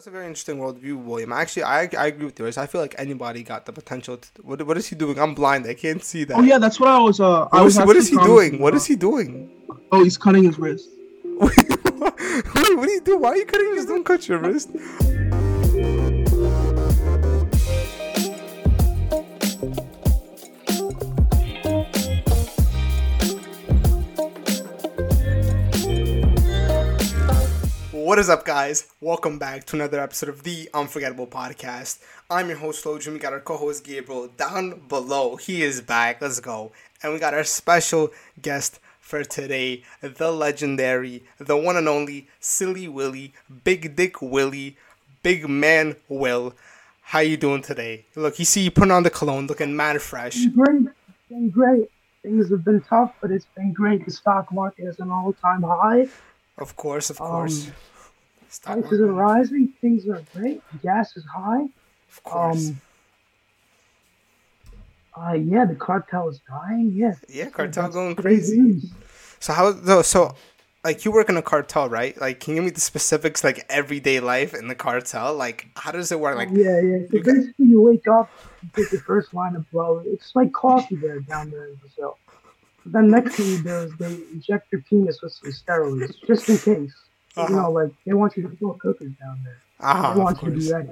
That's a very interesting worldview, William. Actually, I, I agree with yours. I feel like anybody got the potential. To, what, what is he doing? I'm blind. I can't see that. Oh yeah, that's what I was. Uh, I was what is he doing? What is he doing? Oh, he's cutting his wrist. Wait, what do you do? Why are you cutting? Just don't cut your wrist. What is up, guys? Welcome back to another episode of the Unforgettable Podcast. I'm your host, Lojin. We got our co-host Gabriel down below. He is back. Let's go. And we got our special guest for today, the legendary, the one and only Silly Willy, Big Dick Willy, Big Man Will. How you doing today? Look, you see you putting on the cologne, looking mad fresh. Great. It's been great. Things have been tough, but it's been great. The stock market is an all-time high. Of course, of course. Um, Prices are rising. Things are great. Gas is high. of course. Um, uh, yeah, the cartel is dying. Yeah. yeah, cartel That's going crazy. So how so, so like you work in a cartel, right? Like can you give me the specifics like everyday life in the cartel? Like how does it work? Like yeah, yeah. So you got- basically, you wake up, you take your first line of blow. It's like coffee there down there in Brazil. Then next thing you, there's they inject your penis with some steroids, just in case. You Uh-huh. know, like they want you to throw cookers down there. ah, They of want you to be ready.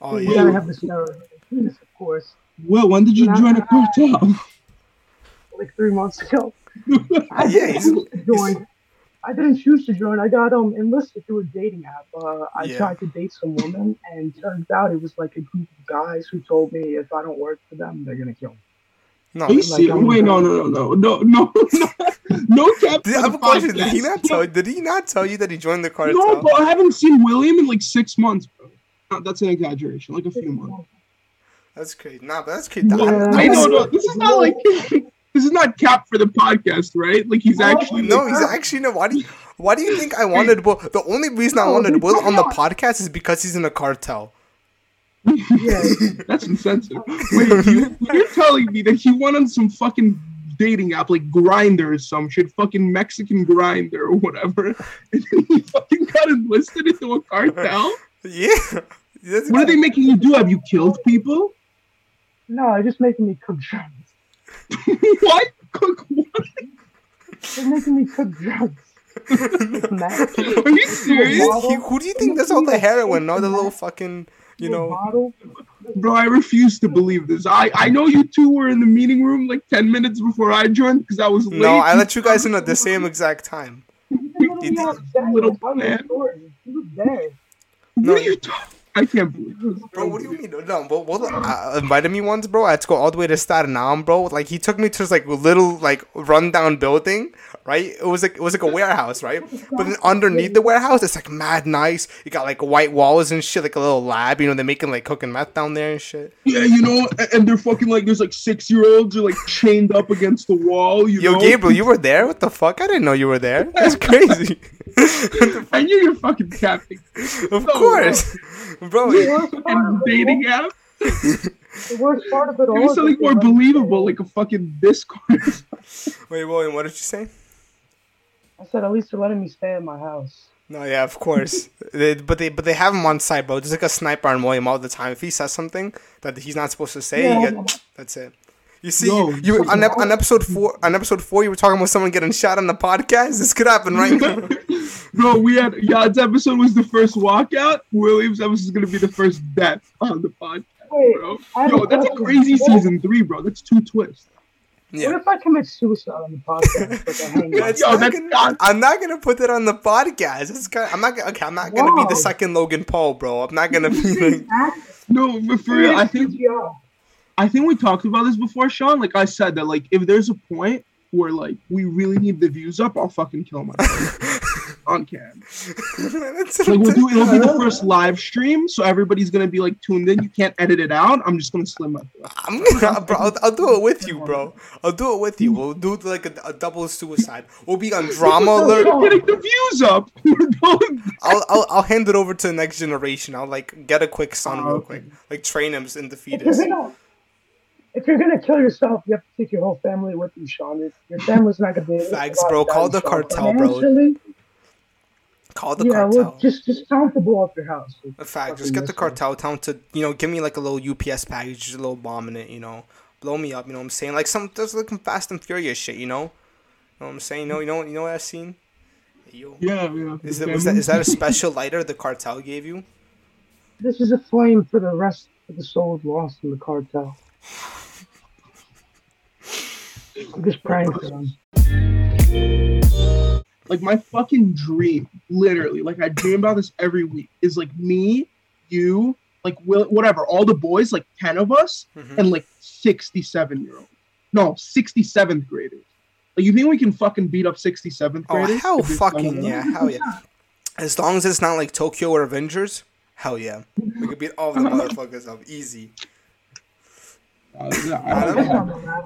Oh you yeah. gotta have the steroid penis, of course. Well, when did you join a cartel? Like three months ago. I Yeah, didn't he's- choose to join. I didn't choose to join. I got um enlisted through a dating app. Uh, I Yeah. tried to date some woman, and turns out it was like a group of guys who told me if I don't work for them, they're gonna kill me. No. Are you like, serious? I'm- Wait, no, no, no, no, no, no, no, no cap. Did, I for have a question. Did he not tell did he not tell you that he joined the cartel? No, bro, I haven't seen William in like six months, bro. No, That's an exaggeration, like a few months. That's crazy. Nah, but that's crazy. Yeah. I- Wait, no, no, this is not like this is not cap for the podcast, right? Like he's actually No, he's actually no. Why do you, why do you think I wanted Will? The only reason I wanted Will on the podcast is because he's in a cartel. Yeah, That's insensitive. Wait, you, you're telling me that he went on some fucking dating app like Grindr or some shit, fucking Mexican Grindr or whatever, and then he fucking got enlisted into a cartel? Yeah. That's- What are they making you do? Have you killed people? no, they're just making me cook drugs. what? Cook what? They're making me cook drugs. Are you serious? He- who do you think does all the heroin? No, the little fucking, you know. bottle. Bro, I refuse to believe this. I, I know you two were in the meeting room like 10 minutes before I joined because I was late. No, I let you guys in at the same exact time. He was You think- Little I'm you man. the story. He was there. What No. are you talking? I can't believe this. Bro, what do you mean? No, but well, uh, invited me once, bro. I had to go all the way to Staten Island, bro. Like he took me to this like little like rundown building, right? It was like it was like a warehouse, right? But then underneath the warehouse, it's like mad nice. You got like white walls and shit, like a little lab. You know, they're making like cooking meth down there and shit. Yeah, you know, and they're fucking like there's like six year olds are like chained up against the wall. You Yo, know? Gabriel, you were there? What the fuck? I didn't know you were there. That's crazy. I knew you're fucking capping. of No, course, bro. The worst part And of it dating all- app. The worst part of it all. Maybe is something more believable, like a fucking Discord. Wait, William, what did you say? I said at least they're letting me stay in my house. No, yeah, of course. they, but they but they have him on site, bro. There's like a sniper on William all the time. If he says something that he's not supposed to say, Yeah, get, that's it. You see, Yo, you, you on, ep- on episode four, on episode four, you were talking about someone getting shot on the podcast. This could happen right now. Bro, we had Yad's episode was the first walkout. Williams' episode is gonna be the first death on the podcast, bro. Yo, that's a crazy season three, bro. That's two twists. Yeah. What if I commit suicide on the podcast? Like I hang up? That's Yo, not that's gonna- not- I'm not gonna put that on the podcast. It's kind I'm not gonna, okay. I'm not gonna be the second Logan Paul, bro. I'm not gonna be like, No, but for real, I think I think we talked about this before, Sean. Like I said, that like if there's a point where like we really need the views up, I'll fucking kill myself on cam. Like we'll do it'll be the first live stream, so everybody's gonna be like tuned in. You can't edit it out. I'm just gonna slim up. I'm gonna, bro. I'll, I'll do it with you, bro. I'll do it with you. We'll do like a, a double suicide. We'll be on drama alert. We're getting the views up. I'll, I'll I'll hand it over to the next generation. I'll like get a quick son Oh, real okay. quick, like train him in the If fetus. if you're gonna kill yourself, you have to take your whole family with you, Sean. Your- Your family's not gonna be. able to Facts, bro. Call the Sean. cartel, bro. Call the yeah, cartel. well, just just tell them to blow up your house. In fact. Just get the cartel town to you know give me like a little UPS package, just a little bomb in it. You know, blow me up. You know what I'm saying? Like some like some Fast and Furious shit. You know, you know what I'm saying? You know, you know, you know what I've seen. Yo. Yeah, yeah. Is that, that is that a special lighter the cartel gave you? This is a flame for the rest of the souls lost in the cartel. I'm just praying for them. Like my fucking dream, literally, like I dream about this every week, is like me, you, like will whatever, all the boys, like ten of us, Mhm. and like sixty-seven year old, no, sixty-seventh graders. Like you think we can fucking beat up sixty-seventh Oh graders? hell, if fucking yeah, hell yeah. As long as it's not like Tokyo Revengers, hell yeah, we could beat all the motherfuckers up easy. Uh, yeah, I I don't don't know. know. Uh,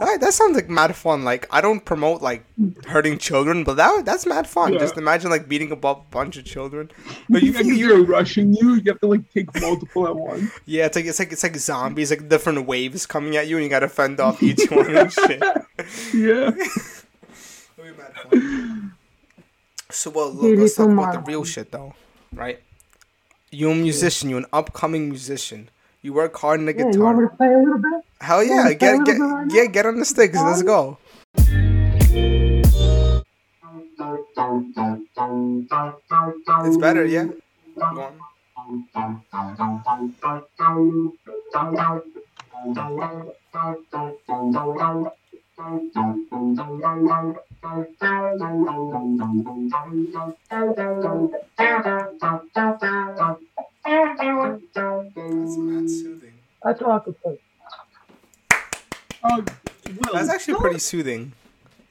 that, that sounds like mad fun. Like I don't promote like hurting children, but that that's mad fun. Yeah. Just imagine like beating up a bunch of children. But you Yeah, feel 'cause you you're rushing you. You have to like take multiple at once. yeah, it's like it's like it's like zombies, like different waves coming at you, and you gotta fend off each one and shit. Yeah. It'll be mad fun. So well, look, Dude, let's talk about the real shit though, right? You're a musician. You're an upcoming musician. You work hard on the Yeah, you want me guitar. to play a little bit? Hell yeah, want me to play get get right yeah, get on the sticks. Let's go. It's better, yeah. Go on. That's mad soothing. That's all I could play. Uh, well, That's actually pretty soothing.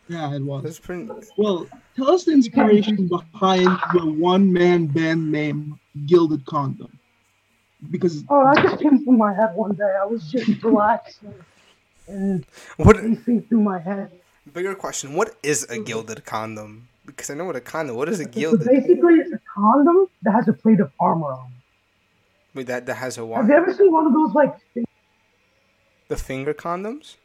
Yeah, it was. That's pretty. Well, tell us the inspiration behind the one-man band name Gilded Condom. Because Oh, that just came through my head one day. I was just relaxing, and What anything through my head. bigger question? What is a gilded condom? Because I know what a condom. What is a So gilded? basically, it's a condom that has a plate of armor on. Wait, that that has a wall. Have you ever seen one of those like, thing- The finger condoms?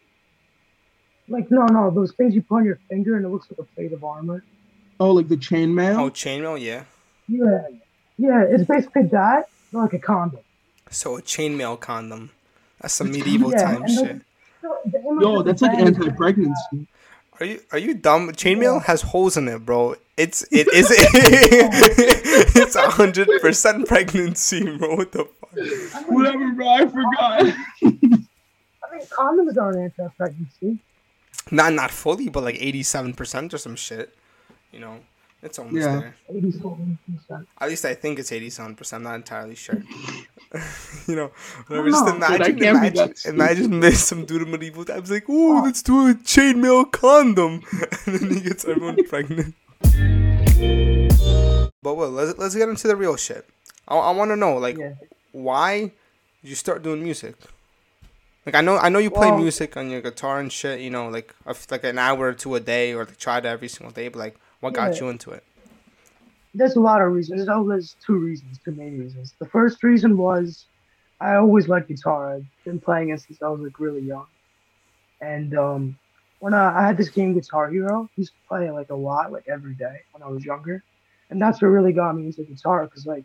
like no, no, those things you put on your finger and it looks like a plate of armor? oh, like the chainmail. Oh, chainmail. Yeah. Yeah, yeah, it's basically that, but like a condom. So a chainmail condom. That's some medieval yeah, time and the- shit. So the aim of Yo, that's like anti-pregnancy. Are you are you dumb? Chainmail Yeah. has holes in it, bro. It's it is it's a hundred percent pregnancy, bro. What the fuck? Whatever, bro. I forgot. I mean, condoms aren't anti-pregnancy. Not not fully, but like eighty seven percent or some shit. You know, it's almost Yeah. there. 87 percent. At least I think it's eighty seven percent. I'm not entirely sure. you know, whatever. Oh, just imagine, Dude, I imagine, imagine this some dude in medieval times like, oh, let's do a chainmail condom, and then he gets everyone pregnant. But well, let's let's get into the real shit. I, I want to know like Yeah. why did you start doing music? Like I know I know you play Well- music on your guitar and shit. You know, like like an hour or two a day, or like try it every single day. But like, what got you into it? There's a lot of reasons. Oh, there's two reasons, two main reasons. The first reason was I always liked guitar. I've been playing it since I was like really young. And um, when I, I had this game Guitar Hero, I used to play it like a lot, like every day when I was younger. And that's what really got me into guitar because like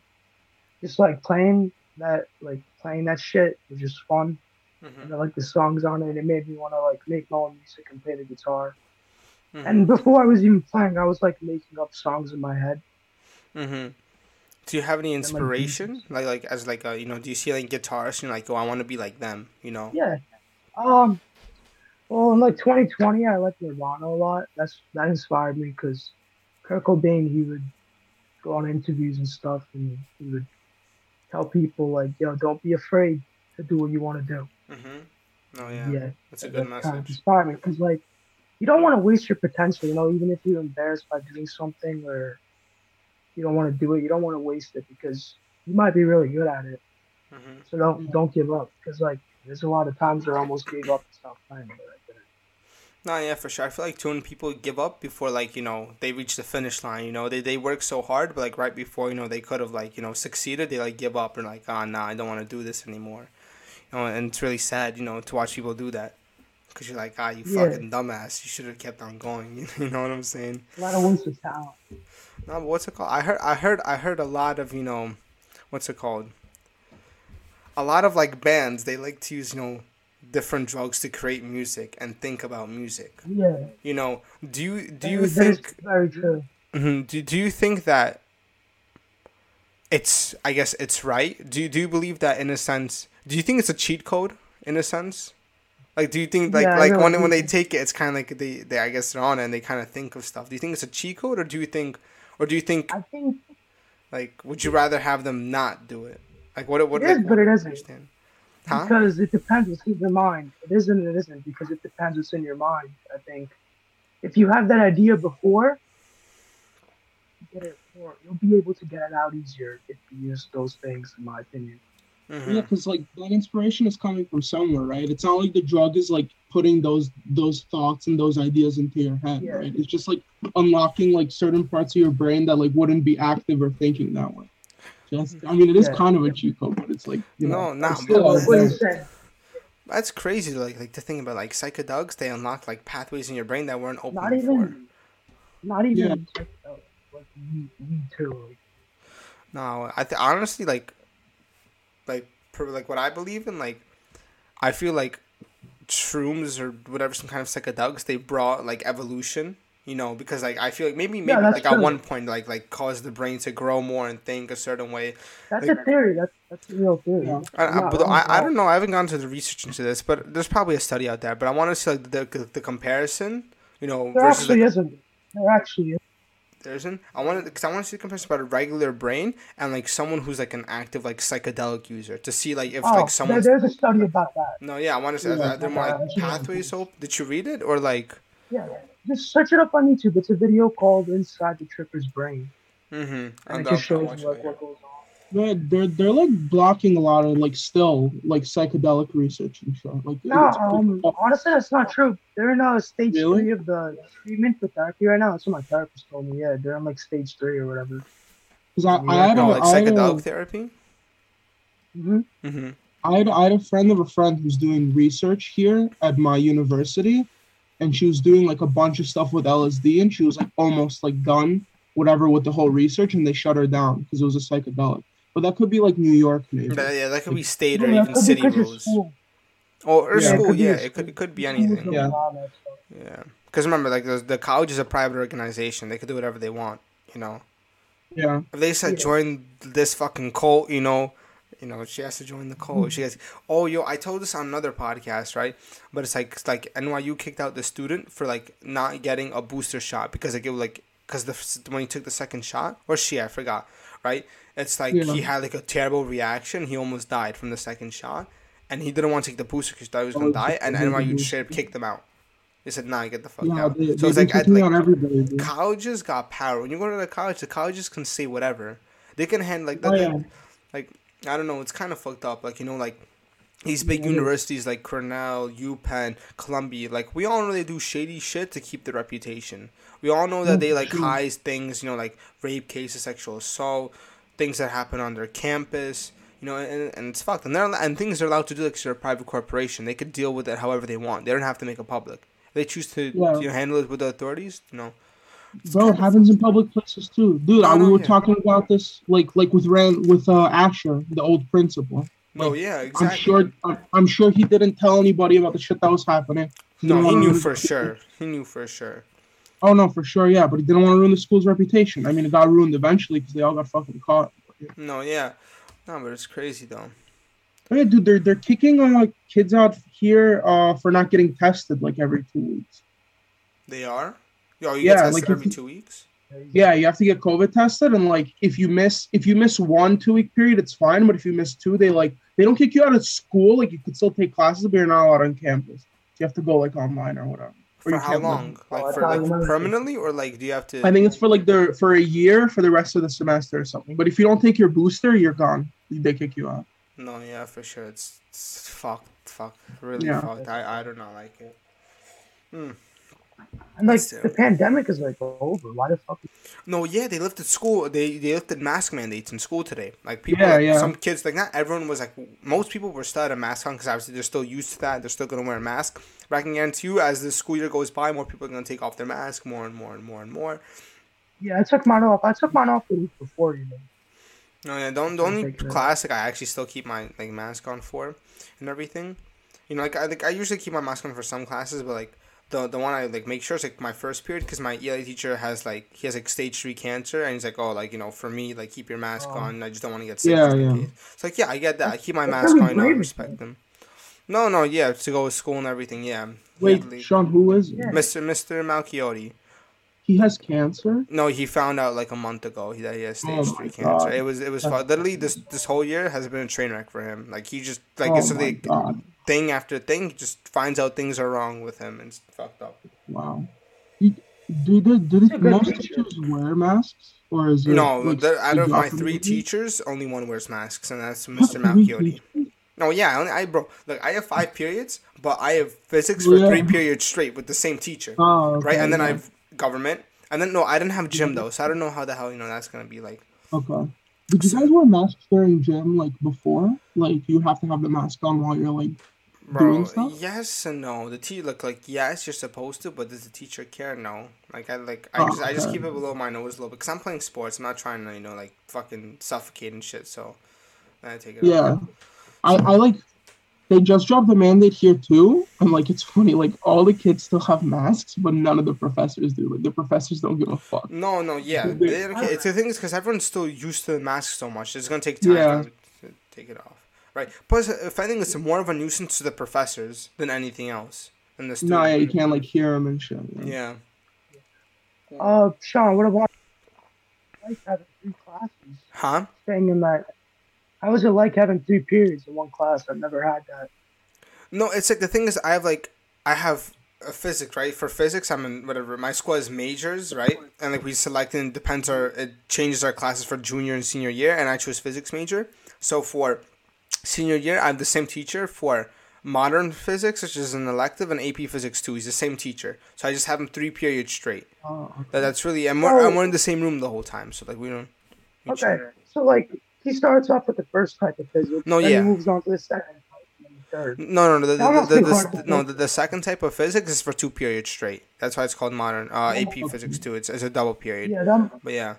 just like playing that like playing that shit was just fun. Mm-hmm. And I like the songs on it. It made me want to like make my own music and play the guitar. Mm-hmm. And before I was even playing, I was like making up songs in my head. Mm-hmm. Do you have any inspiration? Like, like as like a, you know, do you see like guitarists and like, oh, I want to be like them, you know? Yeah. Um. Well, in like 2020, I liked Nirvana a lot. That's that inspired me because Kurt Cobain he would go on interviews and stuff, and he would tell people like, "Yo, don't be afraid to do what you want to do." Mm-hmm. Oh yeah, Yeah, that's a that good kind of message. inspired me because like you don't want to waste your potential. You know, even if you're embarrassed by doing something or you don't want to do it, you don't want to waste it because you might be really good at it. Mm-hmm. So don't don't give up because like there's a lot of times where I almost gave up and stopped playing, but I didn't. No, yeah, for sure. I feel like too many people give up before like you know they reach the finish line. You know, they they work so hard, but like right before you know they could have like you know succeeded, they like give up and like, oh nah, I don't want to do this anymore. You know, and it's really sad, you know, to watch people do that. Cause you're like, ah, you Yeah. fucking dumbass. You should have kept on going. You know what I'm saying? A lot of wasted talent. No, but what's it called? I heard, I heard, I heard a lot of you know, what's it called? A lot of like bands, they like to use you know, different drugs to create music and think about music. Yeah. You know, do you do that you think very true? mhm, do do you think that it's I guess it's right? Do you do you believe that in a sense? Do you think it's a cheat code in a sense? Like, do you think like Yeah, like when what when they take it, it's kind of like they they I guess they're on it and they kind of think of stuff. Do you think it's a cheat code or do you think or do you think I think like would you rather have them not do it? Like what what It is, like, but it what- isn't. Understand? Huh? because it depends what's in your mind. It isn't. It isn't because it depends what's in your mind. I think if you have that idea before, get it. You'll be able to get it out easier if you use those things, in my opinion. Mhm. Yeah, because like that inspiration is coming from somewhere, right? It's not like the drug is like putting those those thoughts and those ideas into your head, Yeah. right? It's just like unlocking like certain parts of your brain that like wouldn't be active or thinking that way. Just, I mean, it is Yeah. kind of a cheat code, but it's like you No, know, no, it's still but- out What you there. said. That's crazy. Like like to think about like psychedelics, they unlock like pathways in your brain that weren't open Not before. even. Not even. Yeah. Like, like weed, weed too. No, I th- honestly like, like per, like what I believe in. Like, I feel like shrooms or whatever, some kind of psychedelics, they brought like evolution. You know, because like I feel like maybe maybe Yeah, that's like at one point like like caused the brain to grow more and think a certain way. that's Like- a theory. That's that's a real theory. Yeah. I, I'm I, not but I, I don't know. I haven't gone to the research into this, but there's probably a study out there. But I want to see like the the comparison. You know, There versus actually like, isn't. There actually is. There isn't. I wanted because I want to see the comparison about a regular brain and like someone who's like an active like psychedelic user to see like if Oh, like there, someone's there's a study about that. no yeah I want to say Yeah, are there more like pathways open. Did you read it or like? Yeah. Just search it up on YouTube. It's a video called "Inside the Tripper's Brain," Mm-hmm. and I'm it just shows like what goes on. They're, they're they're like blocking a lot of like still like psychedelic research and stuff. Like No, it's- um, honestly, that's not true. They're in uh, stage Really? three of the treatment for therapy right now. That's what my therapist told me. Yeah, they're in like stage three or whatever. 'cause I, I Yeah, had a, No, like I had a- psychedelic therapy. hmm Mm-hmm. I had, I had a friend of a friend who's doing research here at my university, and she was doing like a bunch of stuff with LSD, and she was like almost like done whatever with the whole research, and they shut her down because it was a psychedelic. But that could be like New York, maybe. That, yeah, that could be state or Yeah, even could be city 'cause your rules. school- Or, or Yeah, school, could yeah, a it could it could be anything. Yeah. allow that stuff. Yeah, because remember, like the the college is a private organization. They could do whatever they want. You know. Yeah, If they said Yeah. join this fucking cult, you know, you know, she has to join the cult. Mm-hmm. She has, oh yo, I told this on another podcast, right? But it's like it's like NYU kicked out the student for like not getting a booster shot because like it was like because the when he took the second shot or she I forgot, right? It's like Yeah. he had like a terrible reaction. He almost died from the second shot, and he didn't want to take the booster because he was gonna Oh, die. And NYU booster. straight up kicked them out. They said, "Nah, get the fuck out." They, so it's like, at, like colleges got power. When you go to the college, the colleges can say whatever. They can hand like Oh, yeah. Like I don't know. It's kind of fucked up. Like you know, like these big Yeah, universities like Cornell, UPenn, Columbia. Like we all know they do shady shit to keep their reputation. We all know that they like hide things. You know, like rape cases, sexual assault, things that happen on their campus. You know, and, and it's fucked. And they're and things they're allowed to do like 'cause they're a private corporation. They could deal with it however they want. They don't have to make it public. If they choose to Yeah. handle it with the authorities. You know. Bro, it happens in public places too, dude. No, I, we were yeah. talking about this, like, like with Rand, with uh, Asher, the old principal. No, Like, yeah, exactly. I'm sure, I'm, I'm sure he didn't tell anybody about the shit that was happening. No, didn't he knew for sure. He knew for sure. Oh no, for sure, yeah, but he didn't want to ruin the school's reputation. I mean, it got ruined eventually because they all got fucking caught. No, yeah. No, but it's crazy though. Oh, yeah, dude, they're they're kicking uh, kids out here uh, for not getting tested like every two weeks. They are. Yo, you Yeah, get tested like every you- two weeks. Yeah, you have to get COVID tested, and like if you miss if you miss one two week period, it's fine. But if you miss two, they like they don't kick you out of school. Like you could still take classes, but you're not allowed on campus. You have to go like online or whatever. Or For how can't, like- long? Oh, Like for like permanently, or like do you have to? I think it's for like the for a year for the rest of the semester or something. But if you don't take your booster, you're gone. They kick you out. No, yeah, for sure. It's, it's fucked. Fuck. Really Yeah. fucked. I I do not like it. Hmm. And like Still. the pandemic is like over. Why the fuck? No, yeah, they lifted school. They they lifted mask mandates in school today. Like people, Yeah, like, yeah. some kids, like not everyone was like most people were still at a mask on because obviously they're still used to that. They're still gonna wear a mask. But I can you, as the school year goes by, more people are gonna take off their mask more and more and more and more. Yeah, I took mine off. I took mine off the week before, you know. No, yeah, don't the only Take it out. class like uh, I actually still keep my like mask on for, and everything. You know, like I like I usually keep my mask on for some classes, but like the the one I like make sure is like my first period because my ELA teacher has like he has like stage three cancer, and he's like, oh, like you know, for me, like keep your mask Oh. on. I just don't want to get sick. Yeah, yeah. case. It's like yeah, I get that. I keep my That's mask on. I know, I brave of respect you. them. No, no, yeah, to go to school and everything. Yeah. Wait, He Sean, who is it? Mr. Mr. Malchiotti. He has cancer. No, he found out like a month ago that he has stage Oh three my cancer. God. It was it was fu- literally this this whole year has been a train wreck for him. Like he just like oh it's my like god! thing after thing, he just finds out things are wrong with him and it's fucked up. Wow. You, do the do the, most teachers wear masks, or is it No, like, the, out of my three teachers, only one wears masks, and that's Mr. three Malchiotti. No, yeah, I, only, I bro, look, I have five periods, but I have physics for Yeah. three periods straight with the same teacher, Oh, okay, right? And then yeah. I have government, and then no, I didn't have gym though, so I don't know how the hell you know that's gonna be like. Okay. Did you guys wear masks during gym like before? Like you have to have the mask on while you're like Bro, doing stuff? yes and no. The teacher look like yes, you're supposed to, but does the teacher care? No. Like I like I Oh, just I just keep it below my nose a little bit because I'm playing sports. I'm not trying to you know like fucking suffocate and shit. So I take it. Yeah. off. I, I like they just dropped the mandate here too. And like it's funny, like all the kids still have masks, but none of the professors do. Like the professors don't give a fuck. No, no, yeah. They- They don't care. It's the thing is because everyone's still used to the mask so much. It's gonna take time Yeah. to take it off, right? Plus, if I think it's more of a nuisance to the professors than anything else than the students. No, yeah, you can't like hear them and shit. Yeah. Yeah. Uh, Sean, what about like having three classes? Huh? Staying in that. How was it like having three periods in one class? I've never had that. No, it's like the thing is, I have like I have a physics right for physics. I'm in whatever my school has majors right, and like we select and it depends our it changes our classes for junior and senior year, and I chose physics major. So for senior year, I have the same teacher for modern physics, which is an elective, and AP physics 2. He's the same teacher, so I just have him three periods straight. Oh, That that's really and we're, Oh. and we're in the same room the whole time, so like we don't. Okay, so like he starts off with the first type of physics. No, yeah. he moves on to the second type and then the third. No, no, no. The, the, the, the, no, the, second type of physics is for two periods straight. That's why it's called modern. Uh, AP physics 2. It's, it's a double period. Yeah, that, But yeah,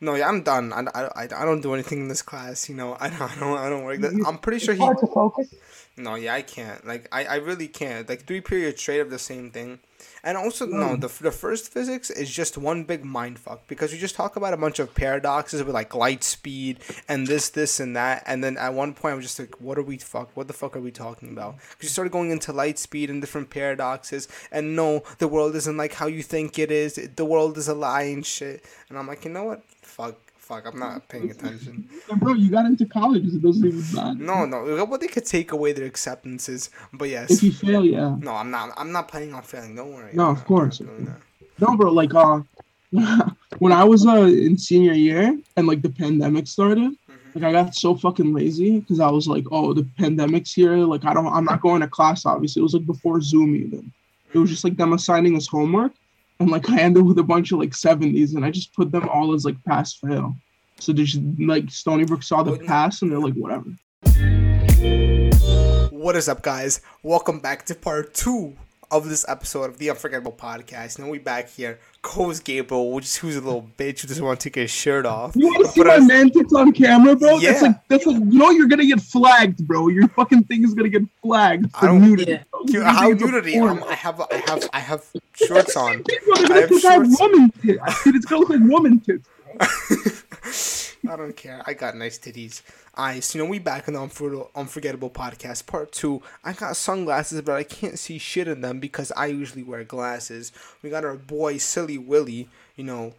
no, yeah, I'm done. I, I, I, don't do anything in this class. You know, I don't, I don't, I don't work. That, I'm pretty sure he. hard to focus. No, yeah, I can't. Like, I, I really can't. Like three periods straight of the same thing. And also, hmm. no, the, the first physics is just one big mind fuck because we just talk about a bunch of paradoxes with like light speed and this, this, and that. And then at one point, I'm just like, what are we fuck? What the fuck are we talking about? Because you started going into light speed and different paradoxes. And no, the world isn't like how you think it is. The world is a lie and shit. And I'm like, you know what? Fuck, fuck. I'm not paying attention. And bro, you got into college. It doesn't even matter. No, no. What they could take away their acceptances. But yes. If you fail, yeah. No, I'm not. I'm not planning on failing. Don't worry. No, of course. I'm not doing that. No, bro, like uh when I was uh in senior year and like the pandemic started, like I got so fucking lazy because I was like, oh, the pandemic's here. Like I don't, I'm not going to class. Obviously, it was like before Zoom even. It was just like them assigning us homework, and like I ended with a bunch of like seventies, and I just put them all as like pass fail. So they just like Stony Brook saw the pass, and they're like, whatever. What is up, guys? Welcome back to part two of this episode of the Unforgettable Podcast. Now we back here. Co's Gabriel, which is who's a little bitch who doesn't want to take his shirt off. You want to see my man tits on camera, bro? Yeah. That's like that's like you know you're gonna get flagged, bro. Your fucking thing is gonna get flagged I for don't- nudity. Yeah. You how nudity? porn. I'm, have, I have, I have shorts on. I have I shorts. woman tits. It's gonna look like woman tits. I don't care. I got nice titties. Alright, so you know we back on the Unfor- Unforgettable Podcast Part 2. I got sunglasses, but I can't see shit in them because I usually wear glasses. We got our boy Silly Willy, you know,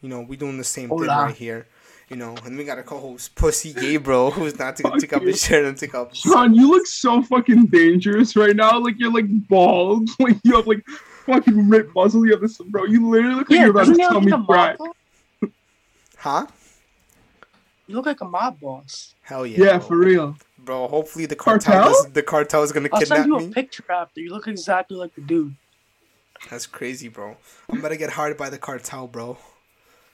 you know, we doing the same thing right here. You know, and we got a co-host Pussy Gabriel, who's not to Fuck take up his shirt and take up. Sean, you look so fucking dangerous right now. Like you're like bald. Like you have like fucking ripped muscle. You have this, bro. You literally look like Yeah, you're about to tell me like a crack. Huh? You look like a mob boss. Hell yeah. Yeah, bro. for real. Bro, hopefully the cartel, Cartel? does, the cartel is gonna I'll kidnap send you a me. picture after. You look exactly like the dude. That's crazy, bro. I'm about to get hired by the cartel, bro.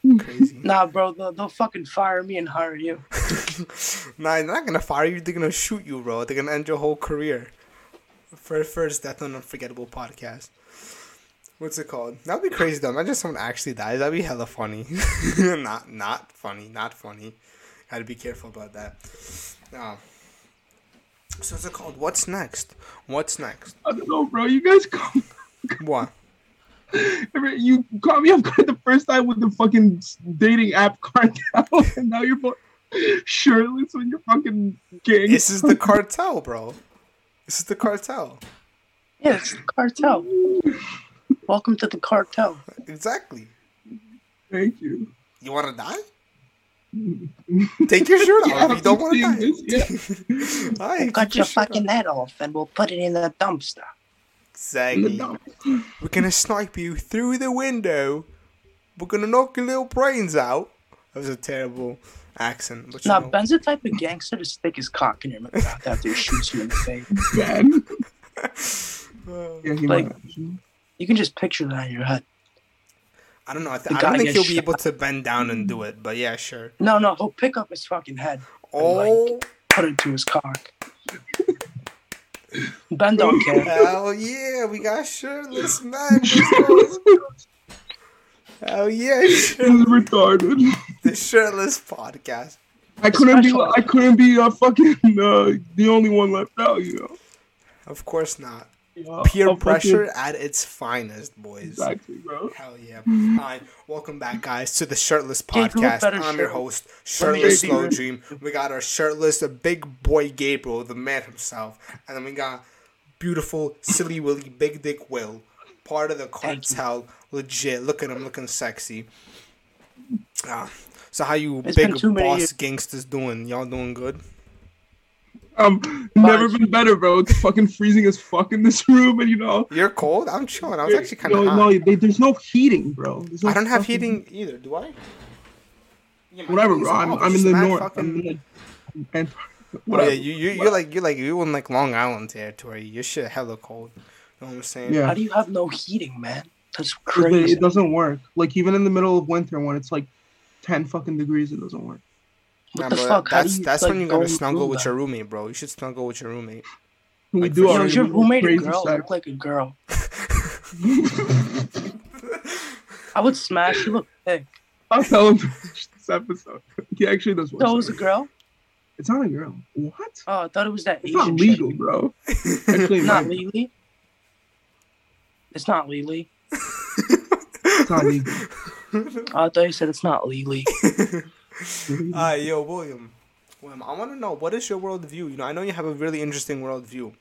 Crazy. Nah, bro, they'll, they'll fucking fire me and hire you. nah, they're not gonna fire you. They're gonna shoot you, bro. They're gonna end your whole career. First, first death on unforgettable podcast. What's it called? That'd be crazy though. Imagine someone actually dies. That'd be hella funny. not not funny. Not funny. Gotta be careful about that. Uh, so what's it called? What's next? What's next? I don't know, bro. You guys come. What? You caught me off guard the first time with the fucking dating app cartel, and now you're both shirtless when you're fucking gang. This is the cartel, bro. This is the cartel. Yeah, it's the cartel. Welcome to the cartel. Exactly. Thank you. You want to die? Take your shirt Yeah, off if you don't want I'm to die. this, yeah. Alright, We'll cut your your fucking off. head off and we'll put it in the dumpster. Exactly. We're gonna snipe you through the window. We're gonna knock your little brains out. That was a terrible accent. But you know. Ben's the type of gangster to stick his cock in your mouth after he shoots you in the face. Ben. Yeah, Like- might. You can just picture that in your head. I don't know. I, th- I don't think he'll be able to bend down and do it. But yeah, sure. No, no, he'll pick up his fucking head, Oh put it to his cock. Ben don't care. hell yeah! We got shirtless man. Let's. Hell yeah! This is retarded. the shirtless podcast. I couldn't be. I couldn't be a fucking uh, the only one left out. You know. Of course not. Yeah, Peer I'll fucking- pressure at its finest, boys. Exactly, bro. Hell yeah. Hi, welcome back, guys, to the Shirtless Podcast. I'm your host, Shirtless Slow your- Dream. We got our shirtless big boy Gabriel, the man himself. And then we got beautiful, silly Willy, Big Dick Will, part of the cartel. Legit. Look at him looking sexy. Ah, so, how you It's big been too many boss years. gangsters doing? Y'all doing good? Um, never been better, bro. It's fucking freezing as fuck in this room, and you know. You're cold? I'm chilling. I was actually kind no, of hot. no, they, there's no heating, bro. No I don't have fucking- heating either, do I? Yeah, Whatever, bro. I'm. I'm in the north. fucking- I'm in the, and Oh, whatever. yeah, you, you, you're like you're like you in like Long Island territory. Your shit hella cold. You know what I'm saying? Yeah. How do you have no heating, man? That's 'Cause they- crazy. It doesn't work. Like even in the middle of winter when it's like ten fucking degrees, it doesn't work. What Nah, the bro, fuck? How do That's you, that's like, when you go gotta snuggle with then? your roommate, bro. You should snuggle with your roommate. We Like, do our sure. Yo, is your roommate a girl? sex. Look like a girl. I would smash. You look thick. I'll tell him this episode. He actually does. So watch it was a girl? It's not a girl. What? Oh, I thought it was that It's Asian not chick. legal, bro. Actually, Not might- Lily. It's not Lily. it's not legal. Oh, I thought you said it's not Lily. Alright, yo, William. William, I want to know what is your worldview. You know, I know you have a really interesting worldview.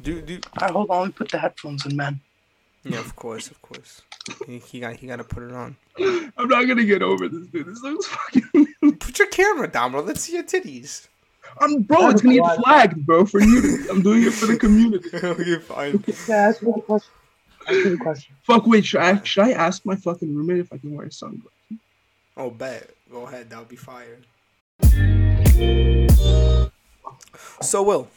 Do do. Alright, hold on. Let put the headphones in, man. Yeah, of course, of course. He, he got he got to put it on. I'm not gonna get over this, dude. This looks fucking. Put your camera down, bro. Let's see your titties. I'm, bro, it's gonna get flagged, bro. For you, I'm doing it for the community. okay, fine. Yeah, ask me the question. Ask me the question. Fuck, wait. Should I should I ask my fucking roommate if I can wear a sunglasses? Oh, bet. Go ahead. That would be fire. So, Will,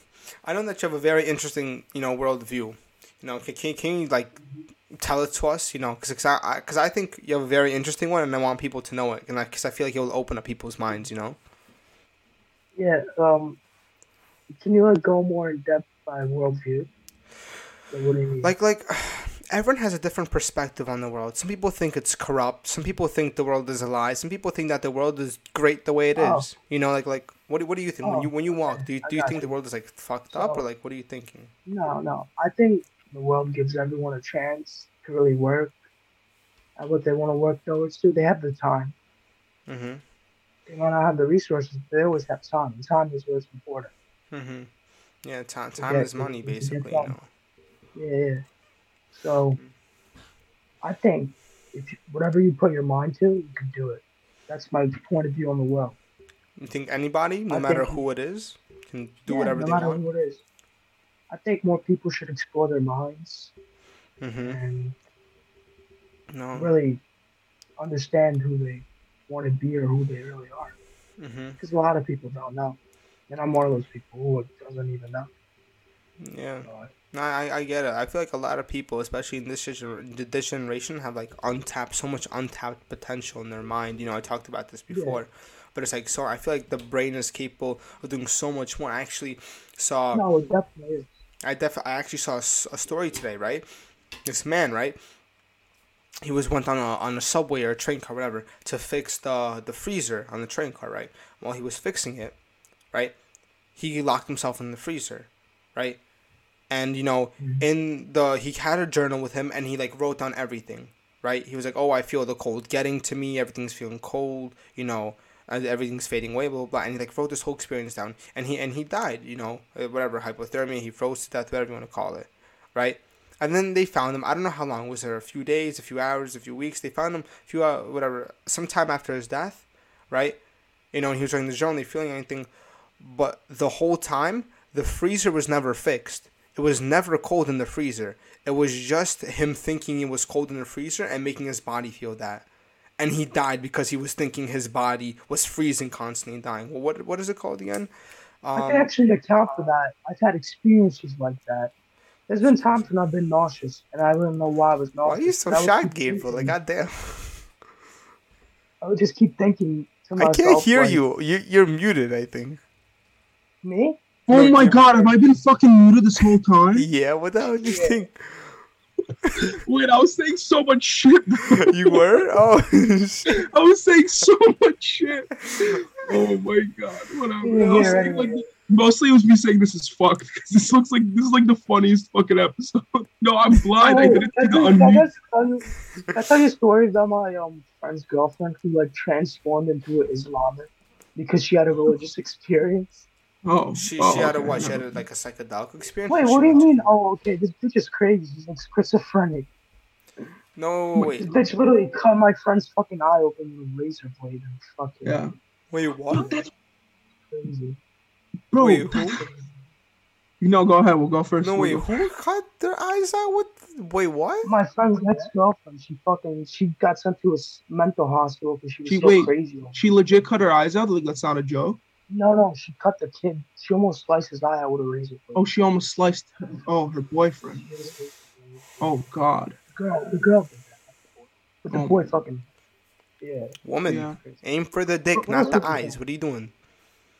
I know that you have a very interesting, you know, worldview. You know, can, can, can you, like, tell it to us, you know? Because I, I, cause I think you have a very interesting one, and I want people to know it. and Because I feel like it will open up people's minds, you know? Yeah. Um. Can you like go more in depth by worldview? Like, what do you mean? Like, like, everyone has a different perspective on the world. Some people think it's corrupt. Some people think the world is a lie. Some people think that the world is great the way it is. Oh. You know, like, like, what, do- what do you think when Oh, you when you walk? Do you do you think the world is like fucked up, or like, what are you thinking? No, no. I think the world gives everyone a chance to really work at what they want to work towards. To they have the time. Mm-hmm. They might not have the resources, but they always have time. And time is what's important. Mm-hmm. Yeah, time time is money, basically. You know. Yeah, yeah. So, I think if you, whatever you put your mind to, you can do it. That's my point of view on the world. You think anybody, no I matter think- who it is, can do Yeah, whatever no they matter want? who it is. I think more people should explore their minds Mm-hmm. and No. really understand who they want to be or who they really are. Mm-hmm. Because a lot of people don't know. And I'm one of those people who doesn't even know. Yeah. No, I, I get it. I feel like a lot of people, especially in this this generation, have like untapped so much untapped potential in their mind. You know, I talked about this Yeah. before, but it's like so. I feel like the brain is capable of doing so much more. I actually saw. no, definitely. I def I actually saw a story today, right? This man, right? He was went on a on a subway or a train car, whatever, to fix the the freezer on the train car, right? While he was fixing it, right? He locked himself in the freezer, right? And you know, in the he had a journal with him, and he like wrote down everything, right? He was like, "Oh, I feel the cold getting to me. Everything's feeling cold. You know, everything's fading away." Blah blah blah. And he like wrote this whole experience down, and he and he died. You know, uh, whatever hypothermia, he froze to death, whatever you want to call it, right? And then they found him. I don't know how long was there. A few days, a few hours, a few weeks. They found him. A few uh, whatever, sometime after his death, right? You know, and he was writing the journal, he feeling anything, but the whole time the freezer was never fixed. It was never cold in the freezer. It was just him thinking it was cold in the freezer and making his body feel that. And he died because he was thinking his body was freezing constantly and dying. Well, what what is it called again? I Um, can actually account for that. I've had experiences like that. There's been times when I've been nauseous, and I don't know why I was why nauseous. are you so I would shy, Gabriel? Like, goddamn. I would just keep thinking to I can't hear like, you. you. You're muted, I think. Me? Oh No, my god, have I been fucking muted this whole time? Yeah, what the hell did you Yeah. think? Wait, I was saying so much shit. You were? Oh, shit. I was saying so much shit. Oh my god, whatever. Yeah, I was yeah, saying, right. like, mostly it was me saying this is fucked because this looks like this is like the funniest fucking episode. No, I'm blind. I Oh, didn't see I the tell- I unmute. tell you, I tell you a story about my um friend's girlfriend who like transformed into an Islamic because she had a religious experience. Oh, She, oh, she had a what? She had a, like a psychedelic experience? Wait, what do you went- mean? Oh, okay, this bitch is crazy. She's like schizophrenic. No, wait. This wait. bitch literally cut my friend's fucking eye open with a razor blade and fucking Yeah, Wait, what? That's crazy. bro. Wait, that- who? no, go ahead. We'll go first. No, We'll wait, who cut their eyes out? What? Wait, what? My friend's ex girlfriend, she fucking she got sent to a mental hospital because she was She- so wait. crazy. She legit cut her eyes out. Like that's not a joke. No, no, she cut the kid. She almost sliced his eye out with a razor blade. Oh, she almost sliced. Oh, her boyfriend. Oh God. The girl, the girl did that. But the Oh boy fucking, yeah. Woman, Yeah. aim for the dick, What- not the eyes. that? What are you doing?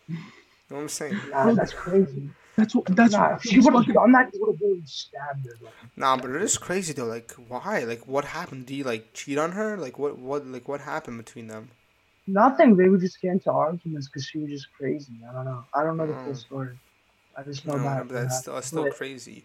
You know what I'm saying? Nah, that's crazy. That's what. That's nah, what. if she would have done that, he would have really stabbed her. Like, Nah, but it is crazy though. Like, why? Like, what happened? Did he like cheat on her? Like, what? What? Like, what happened between them? Nothing. They would just get into arguments because she was just crazy. I don't know. I don't know the full mm. story. I just know No, that. that's still, that's still But- crazy.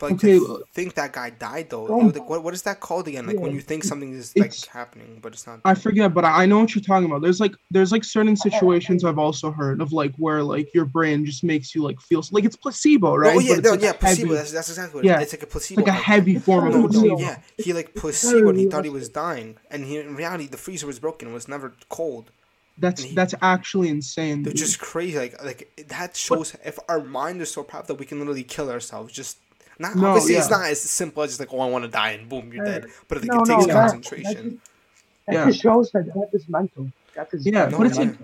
But Okay, to uh, think that guy died though. Don't- Like, what? What is that called again? Like when you think something is like happening, but it's not. I forget, but I I know what you're talking about. There's like there's like certain situations I've also heard of like where like your brain just makes you like feel like it's placebo, right? Oh yeah, But it's, no, like, yeah, placebo. heavy- That's, that's exactly what. Yeah, it is. It's like a placebo. Like a like- heavy form of No, no, placebo. yeah. He like It's placebo and he thought he was dying, and he in reality the freezer was broken. It was never cold. That's he- that's actually insane. They're dude. just crazy. Like like that shows if our mind is so powerful that we can literally kill ourselves. Just not No, obviously it's not as simple as just like oh I want to die and boom you're Right. dead. But like, No, it no, takes that- concentration. That Yeah. just shows that death is mental. Death is Yeah, death but it's like-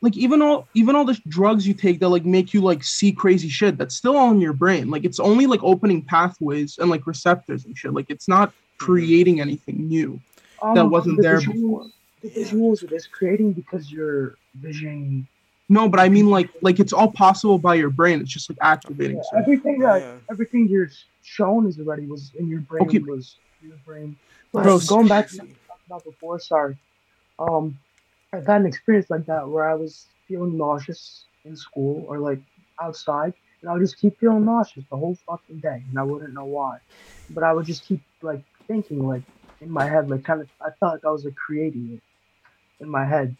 like even all even all the drugs you take that like make you like see crazy shit that's still all in your brain like it's only like opening pathways and like receptors and shit like it's not Mm-hmm. creating anything new that wasn't the there visuals- before. The visuals it is creating because you're visioning no but i mean like like it's all possible by your brain it's just like activating yeah, stuff. everything that Yeah. everything you're shown is already was in your brain Okay. was in your brain. But Bro, going back to crazy. what we talked about before, sorry. Um I've had an experience like that where I was feeling nauseous in school or like outside and I would just keep feeling nauseous the whole fucking day and I wouldn't know why. But I would just keep like thinking like in my head, like kind of I felt like I was like creating it in my head.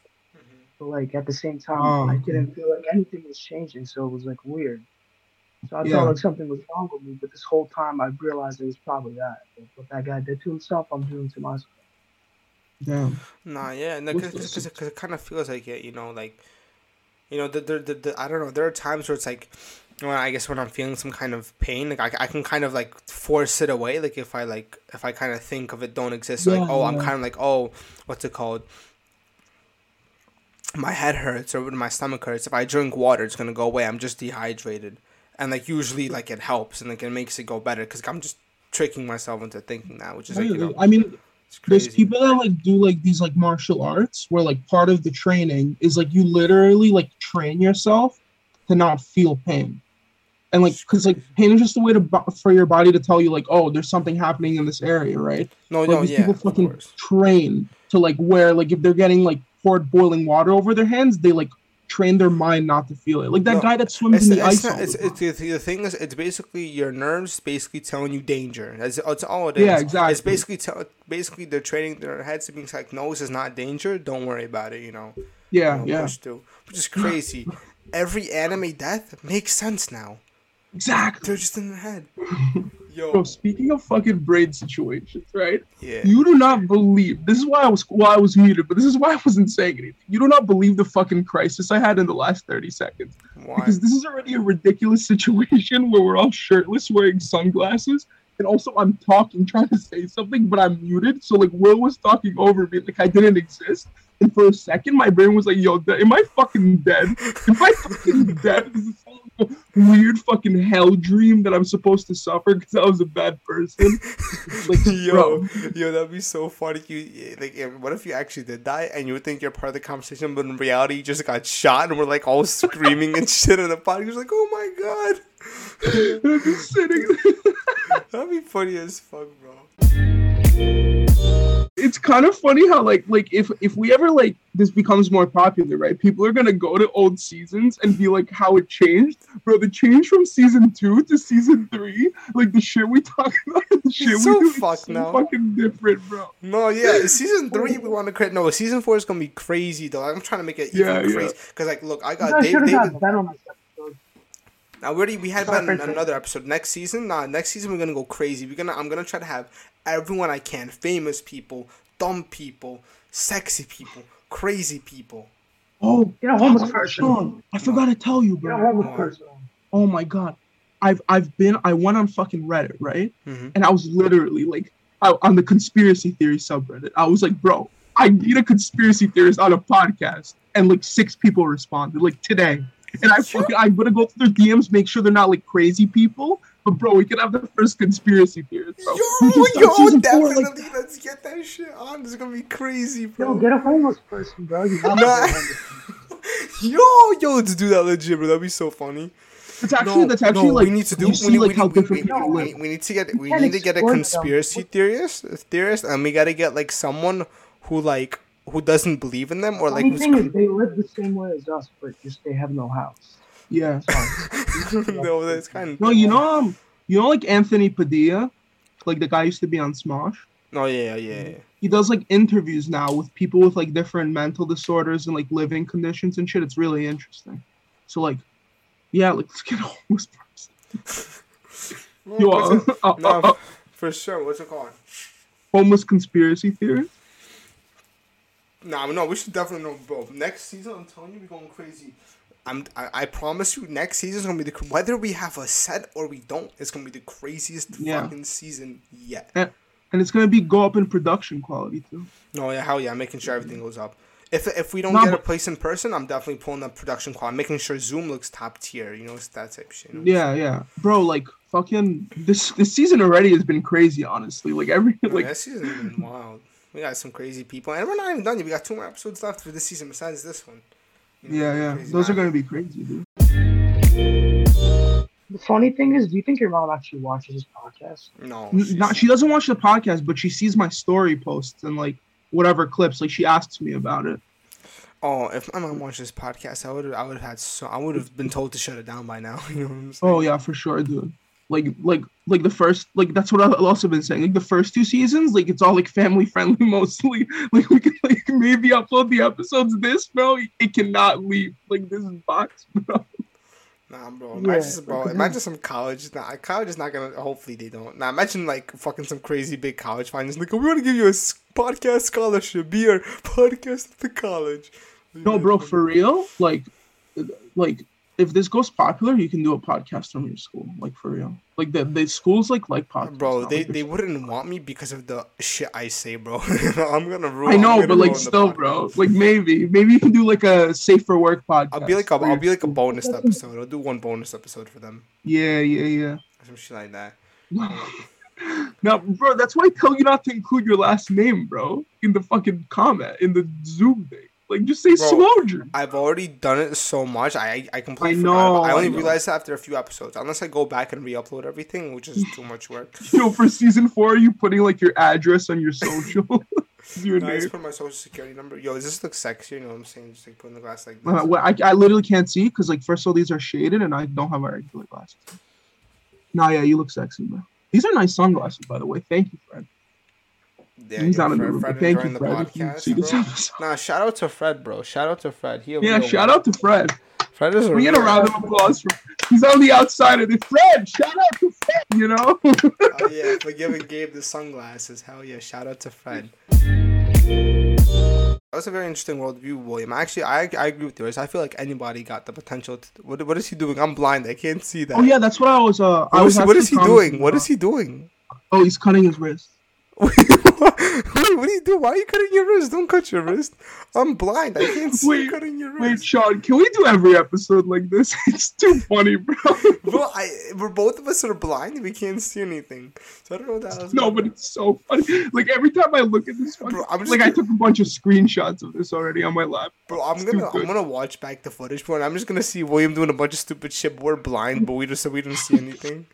But like at the same time Oh, I um, didn't feel like anything was changing, so it was like weird. So I Yeah. felt like something was wrong with me, but this whole time I realized it was probably that. Like, what that guy did to himself, I'm doing to myself. Yeah. Nah, yeah, What's because this? it kind of feels like it, you know, like, you know, the, the, the, the I don't know. There are times where it's like, when I guess when I'm feeling some kind of pain, like I, I can kind of like force it away. Like if I like if I kind of think of it don't exist, so, like Yeah, oh I'm kind of like oh what's it called? My head hurts or my stomach hurts. If I drink water, it's gonna go away. I'm just dehydrated, and like usually like it helps and like it makes it go better because I'm just tricking myself into thinking that, which is like you know i mean there's people that like do like these like martial arts where like part of the training is like you literally like train yourself to not feel pain. And like because like pain is just a way to for your body to tell you like oh there's something happening in this area right? No, like no, these yeah, people fucking train to like where like if they're getting like poured boiling water over their hands they like train their mind not to feel it like that No, guy that swims It's, in the it's, ice not, it's, the it's, the, thing is, it's basically your nerves basically telling you danger. That's, that's all it is. Yeah, exactly. It's basically tell, basically they're training their heads to being like, no, this is not danger. Don't worry about it. You know. yeah you know, yeah through, which is crazy. Every anime death makes sense now. exactly They're just in their head. Yo, Bro, speaking of fucking brain situations, right? yeah. You do not believe. This is why I was why I was muted, but this is why I wasn't saying anything. You do not believe the fucking crisis I had in the last thirty seconds Why? because this is already a ridiculous situation where we're all shirtless, wearing sunglasses, and also I'm talking, trying to say something, but I'm muted. So like Will was talking over me, like I didn't exist. And for a second, my brain was like, "Yo, am I fucking dead? Am I fucking dead? Is this some weird fucking hell dream that I'm supposed to suffer because I was a bad person?" Like, yo, bro. yo, that'd be so funny. You like, what if you actually did die and you would think you're part of the conversation, but in reality you just got shot and we're like all screaming and shit in the podcast, like, oh my god, I'm just sitting. that'd be funny as fuck, bro. It's kind of funny how like like if if we ever like this becomes more popular, right? People are gonna go to old seasons and be like how it changed, bro. The change from season two to season three, like the shit we talk about, the shit so we do, fucked is so now. fucking different, bro. No, yeah, season three we want to create. No, season four is gonna be crazy though. I'm trying to make it even Yeah, yeah. crazy because like, look, I got guys Dave. should David, got Ben on this episode. Now we already we had Sorry Ben another episode. Next season, nah, next season we're gonna go crazy. We're gonna I'm gonna try to have everyone I can, famous people, dumb people, sexy people, crazy people. Oh, Get a homeless oh, person. Sean, I forgot to tell you, Get a bro. homeless person. Oh my god, I've I've been I went on fucking Reddit, right? Mhm. And I was literally like I, on the conspiracy theory subreddit. I was like, bro, I need a conspiracy theorist on a podcast, and like six people responded like today. And I fucking I'm gonna go through their DMs, make sure they're not like crazy people. But bro, we can have the first conspiracy theorist, bro. Yo, We can start yo, season four, definitely. like, Let's get that shit on. This is gonna be crazy, bro. Yo, get a homeless person, bro. You have to Nah. get a homeless person. yo, yo, let's do that legit, bro. That'd be so funny. it's actually that's actually no, like we need to do. you we need, like we, how we, different we, people we, we need to get we can't need to get a exploit them. conspiracy theorist, theorist, and we gotta get like someone who like who doesn't believe in them or like Funny who's thing is, they live the same way as us, but just they have no house. Yeah. no, that's kind of No, you know um you know like Anthony Padilla, like the guy used to be on Smosh. No, yeah, yeah, yeah. he does like interviews now with people with like different mental disorders and like living conditions and shit. It's really interesting. So like, yeah, like, let's get a homeless person. Yo, What's uh, it- uh, no, uh, uh, for sure. What's it called? homeless conspiracy theory. Nah, no, we should definitely know, both. Next season, I'm telling you, we're going crazy. I'm, I, I promise you, next season's gonna be the whether we have a set or we don't, it's gonna be the craziest Yeah. fucking season yet. And, and it's gonna be go up in production quality too. No, yeah, hell yeah, I'm making sure everything goes up. If if we don't No, get a place in person, I'm definitely pulling up production quality, making sure Zoom looks top tier. You know, it's that type of shit. you know? Yeah, yeah, bro. Like fucking this this season already has been crazy. Honestly, like every like this season's been wild. We got some crazy people, and we're not even done yet. We got two more episodes left for this season besides this one. You know, yeah, yeah. crazy Those are gonna be crazy, dude. The funny thing is, do you think your mom actually watches this podcast? No, Not she doesn't watch the podcast, but she sees my story posts and like whatever clips. Like she asks me about it. Oh, if my mom watched this podcast, I would I would have had so I would have been told to shut it down by now. You know what I'm oh, saying? Oh yeah, for sure, dude. Like like like the first like that's what I've also been saying. Like the first two seasons, like it's all like family friendly mostly. Like we can like maybe upload the episodes. This bro, it cannot leave. Like this box, bro. Nah, bro. Yeah, Imagine, bro. because- Imagine some college. Nah, college is not gonna. Hopefully, they don't. Now, imagine like fucking some crazy big college finance. Like, we want to give you a podcast scholarship. Be our podcast at the college. No, bro, for real. Like like if this goes popular, you can do a podcast from your school. Like for real. Like the the schools like like podcasts. Bro, they, like, they wouldn't want me because of the shit I say, bro. I'm gonna ruin. I know, but like still, bro. Like maybe, maybe you can do like a safer work podcast. I'll be like a, I'll be like a bonus episode. I'll do one bonus episode for them. Yeah, yeah, yeah. Some shit like that. yeah. no, bro, that's why I tell you not to include your last name, bro, in the fucking comment in the Zoom thing. Like just say Bro. I've already done it so much. I I completely I know, I I only know. realized after a few episodes. Unless I go back and re-upload everything, which is too much work. Know, for season four, you putting like your address on your social. your No, I just put my social security number. Yo, does this look sexy? You know what I'm saying? Just like putting the glass like this. Uh, well, I, I literally can't see because like first of all these are shaded and I don't have my regular glasses. Nah, yeah, you look sexy, bro. These are nice sunglasses, by the way. Thank you, Fred. He's in the Fred, Fred thank you, Fred. Podcast, see this episode. Nah, shout out to Fred, bro. Shout out to Fred. He Yeah, shout one. out to Fred. Fred is a We get a round of applause for. He's on the outside of the Fred. Shout out to Fred. You know. Oh yeah, for giving Gabe the sunglasses. Hell yeah, shout out to Fred. That was a very interesting worldview, William. Actually, I I agree with yours. I feel like anybody got the potential. To, what what is he doing? I'm blind. I can't see that. oh yeah, that's what I was. Uh, I was is, he, what doing? What on. he doing? Oh, he's cutting his wrist. Wait, what do you do? Why are you cutting your wrist? Don't cut your wrist. I'm blind. I can't see you Wait, cutting your Wait. Sean, can we do every episode like this? It's too funny, bro. Bro, I, we're both of us are blind. We can't see anything. So I don't know what that was. no, but it's so funny. Like every time I look at this, fucking, Bro, I'm just like I gonna- took a bunch of screenshots of this already on my lap. Bro, I'm It's gonna I'm gonna watch back the footage, bro, and I'm just gonna see William doing a bunch of stupid shit. We're blind, but we just said we didn't see anything.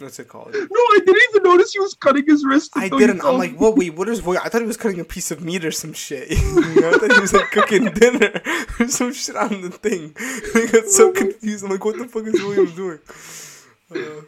What's it called? No, I didn't even notice he was cutting his wrist. I didn't. I'm like, what? Wait, what is? Wait, I thought he was cutting a piece of meat or some shit. You know, I thought he was like cooking dinner or some shit on the thing. I got so confused. I'm like, what the fuck is William doing? Uh,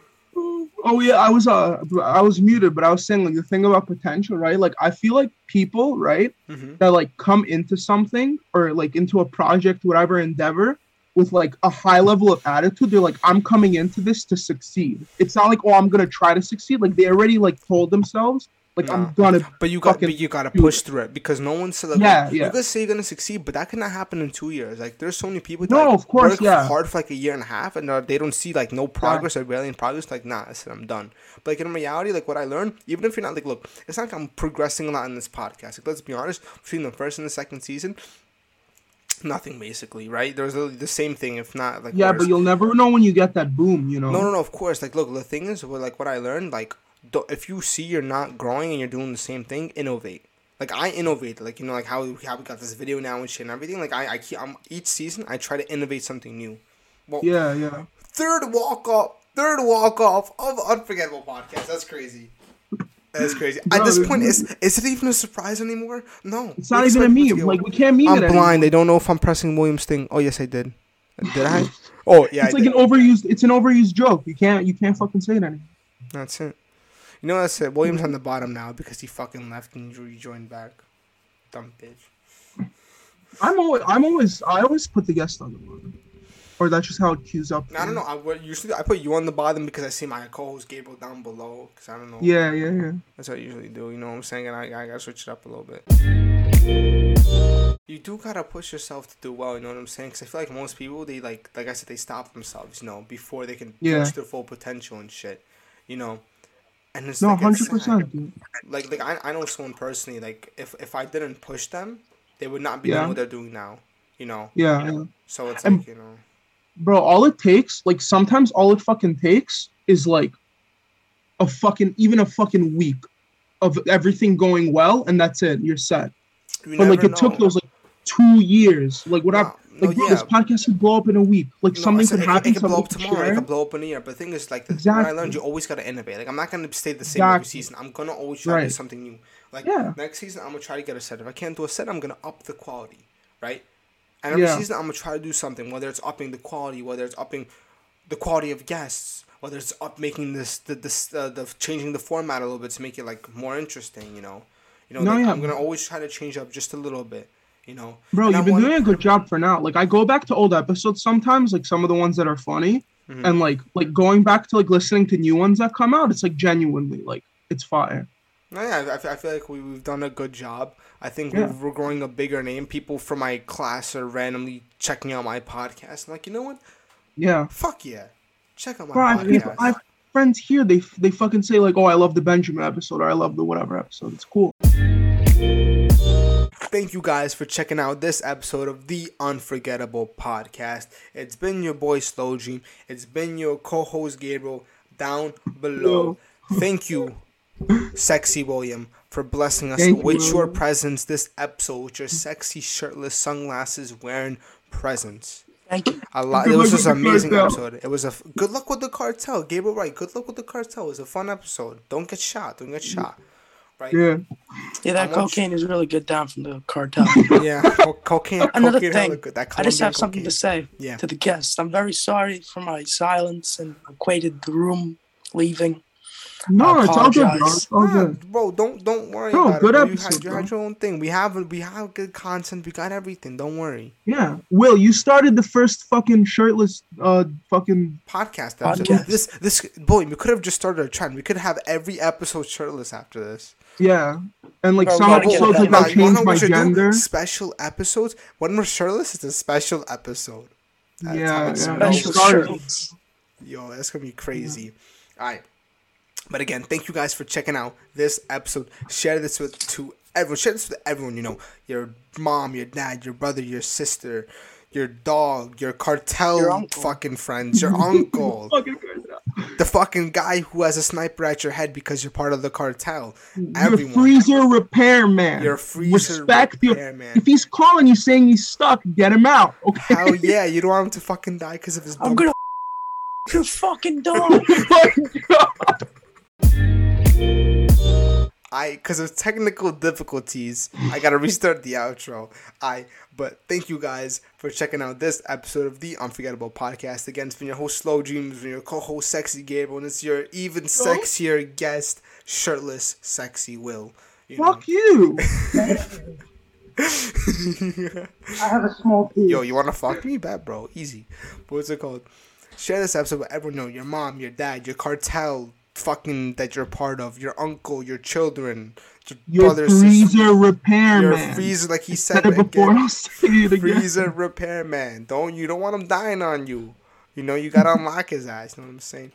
Oh yeah, I was uh I was muted, but I was saying like the thing about potential, right? Like I feel like people, right, mhm. that like come into something or like into a project, whatever endeavor, with like a high level of attitude. They're like, I'm coming into this to succeed. It's not like, oh, I'm gonna try to succeed. Like they already like told themselves, like No. I'm gonna. But you got, but you gotta push it. through it because no one said like, Yeah, you yeah. could say you're gonna succeed, but that cannot happen in two years. Like, there's so many people that No, like, of course, work yeah. hard for like a year and a half, and uh, they don't see like no progress or barely in progress. Like, nah, I said I'm done. But like in reality, like what I learned, even if you're not like, look, it's not like I'm progressing a lot in this podcast. Like, let's be honest, between the first and the second season. Nothing basically, right? There's the same thing, if not like Yeah, worse. but you'll never know when you get that boom. You know. No, no, no. Of course. Like, look, the thing is, like, what I learned, like, if you see you're not growing and you're doing the same thing, innovate. Like, I innovate. Like, you know, like how we, how we got this video now and shit and everything. Like, I, I keep, I'm, each season I try to innovate something new. Well, Yeah, yeah. third walk off, third walk off of unforgettable podcast. That's crazy. That's crazy. At Bro, this this point, is- is it even a surprise anymore? No. It's not even a expect people to meme. Like we can't meme I'm it. anymore. blind. They don't know if I'm pressing Williams' thing. Oh yes, I did. Did I? Oh yeah, It's I like did. an overused. It's an overused joke. You can't. You can't fucking say it anymore. That's it. You know that's it. Williams on the bottom now because he fucking left and rejoined back. Dumb bitch. I'm always. I'm always. I always put the guest on the bottom. Or that's just how it queues up. I don't know. I would usually I put you on the bottom because I see my co-host Gabriel down below. Because I don't know. Yeah, yeah, yeah. That's what I usually do. You know what I'm saying? And I, I gotta switch it up a little bit. You do gotta push yourself to do well. You know what I'm saying? Because I feel like most people they like like I said they stop themselves. You know before they can Yeah. reach their full potential and shit. You know. And it's No, hundred percent, like like I, I know someone personally like if if I didn't push them, they would not be Yeah. doing what they're doing now. You know. Yeah, yeah. So it's And- like you know. Bro. All it takes, like sometimes, all it fucking takes is like a fucking even a fucking week of everything going well, and that's it. You're set. You But like it took those like two years. Like what I No, no, like, bro, yeah. this podcast could blow up in a week. Like No, something said could it, happen. It, could blow up tomorrow. It share. could blow up in a year. But the thing is, like, the, what I learned, you always gotta innovate. Like, I'm not gonna stay the same every season. I'm gonna always try to do something new. Like Yeah. next season, I'm gonna try to get a set. If I can't do a set, I'm gonna up the quality, right? And every Yeah. season, I'm gonna try to do something. Whether it's upping the quality, whether it's upping the quality of guests, whether it's up making this the this uh, the changing the format a little bit to make it like more interesting. You know, you know. No, like, yeah. I'm gonna always try to change up just a little bit. You know, Bro, And you've been want- doing a good job for now. Like I go back to old episodes sometimes, like some of the ones that are funny, Mhm. and like like going back to like listening to new ones that come out. It's like genuinely like it's fire. No, yeah, I, I feel like we, we've done a good job. I think Yeah. we've, we're growing a bigger name. People from my class are randomly checking out my podcast. I'm like, you know what? Yeah, Fuck yeah. Check out my bro. I, podcast. I have friends here. They they fucking say like, oh, I love the Benjamin episode or I love the whatever episode. It's cool. Thank you guys for checking out this episode of the Unforgettable Podcast. It's been your boy Slow Dream. It's been your co-host Gabriel down below. Thank you, Sexy William, for blessing us Thank you, with your presence this episode, with your sexy, shirtless, sunglasses wearing presence. Thank you. A lot. Good It was just an amazing cartel. episode. It was a f- good luck with the cartel. Gabriel Wright. Good luck with the cartel. It was a fun episode. Don't get shot. Don't get shot. Right. Yeah. Yeah, that I want cocaine is really good down from the cartel. Yeah. Co- cocaine. Another cocaine hella thing, good. That I just Colombian have something to say Yeah. to the guests. I'm very sorry for my silence and equated the room leaving. No, I it's all good, bro. It's all Nah, good. bro, don't don't worry Bro, about good it. bro. You had, you had your own thing. We have we have good content. We got everything. Don't worry. Yeah. Will, you started the first fucking shirtless uh fucking Podcast episode. Podcast. This this boy, we could have just started a trend. We could have every episode shirtless after this. yeah. And like Bro, some we episodes that. about Nah, you wanna change know my what we should do? gender. Special episodes. When we're shirtless, it's a special episode. That's how Yeah, it's yeah. Special started. shirts. Yo, that's gonna be crazy. All right. But again, thank you guys for checking out this episode. Share this with to everyone. Share this with everyone. You know, your mom, your dad, your brother, your sister, your dog, your cartel Your fucking friends, your uncle, the fucking guy who has a sniper at your head because you're part of the cartel. Your freezer repair man. Your freezer Respect your. repairman. If he's calling you saying he's stuck, get him out. Okay. Hell yeah, you don't want him to fucking die because of his I'm dumb gonna your fucking dog. Oh I because of technical difficulties, I gotta restart the outro. I but thank you guys for checking out this episode of the Unforgettable Podcast. Again, it's been your host Slow Dreams, been your co-host Sexy Gabriel, and it's your even sexier guest, shirtless Sexy Will. You know? Fuck you. I have a small piece. Yo, you wanna fuck me? Bad bro, easy. What's it called? Share this episode with everyone know your mom, your dad, your cartel, fucking that you're part of, your uncle, your children, your, Your sisters. freezer repair Your man. freezer, like he said, Said it before. again, I'll say it again. freezer repairman. Don't you don't want him dying on you. You know you gotta unlock his ass. You know what I'm saying?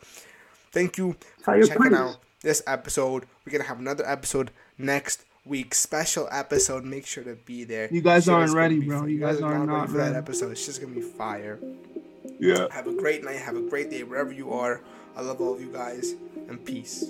Thank you for you checking please. out this episode. We're gonna have another episode next week. Special episode. Make sure to be there. You guys Shit aren't ready, bro. fun. You guys are not ready not for that episode. It's just gonna be fire. Yeah. Have a great night. Have a great day wherever you are. I love all of you guys and peace.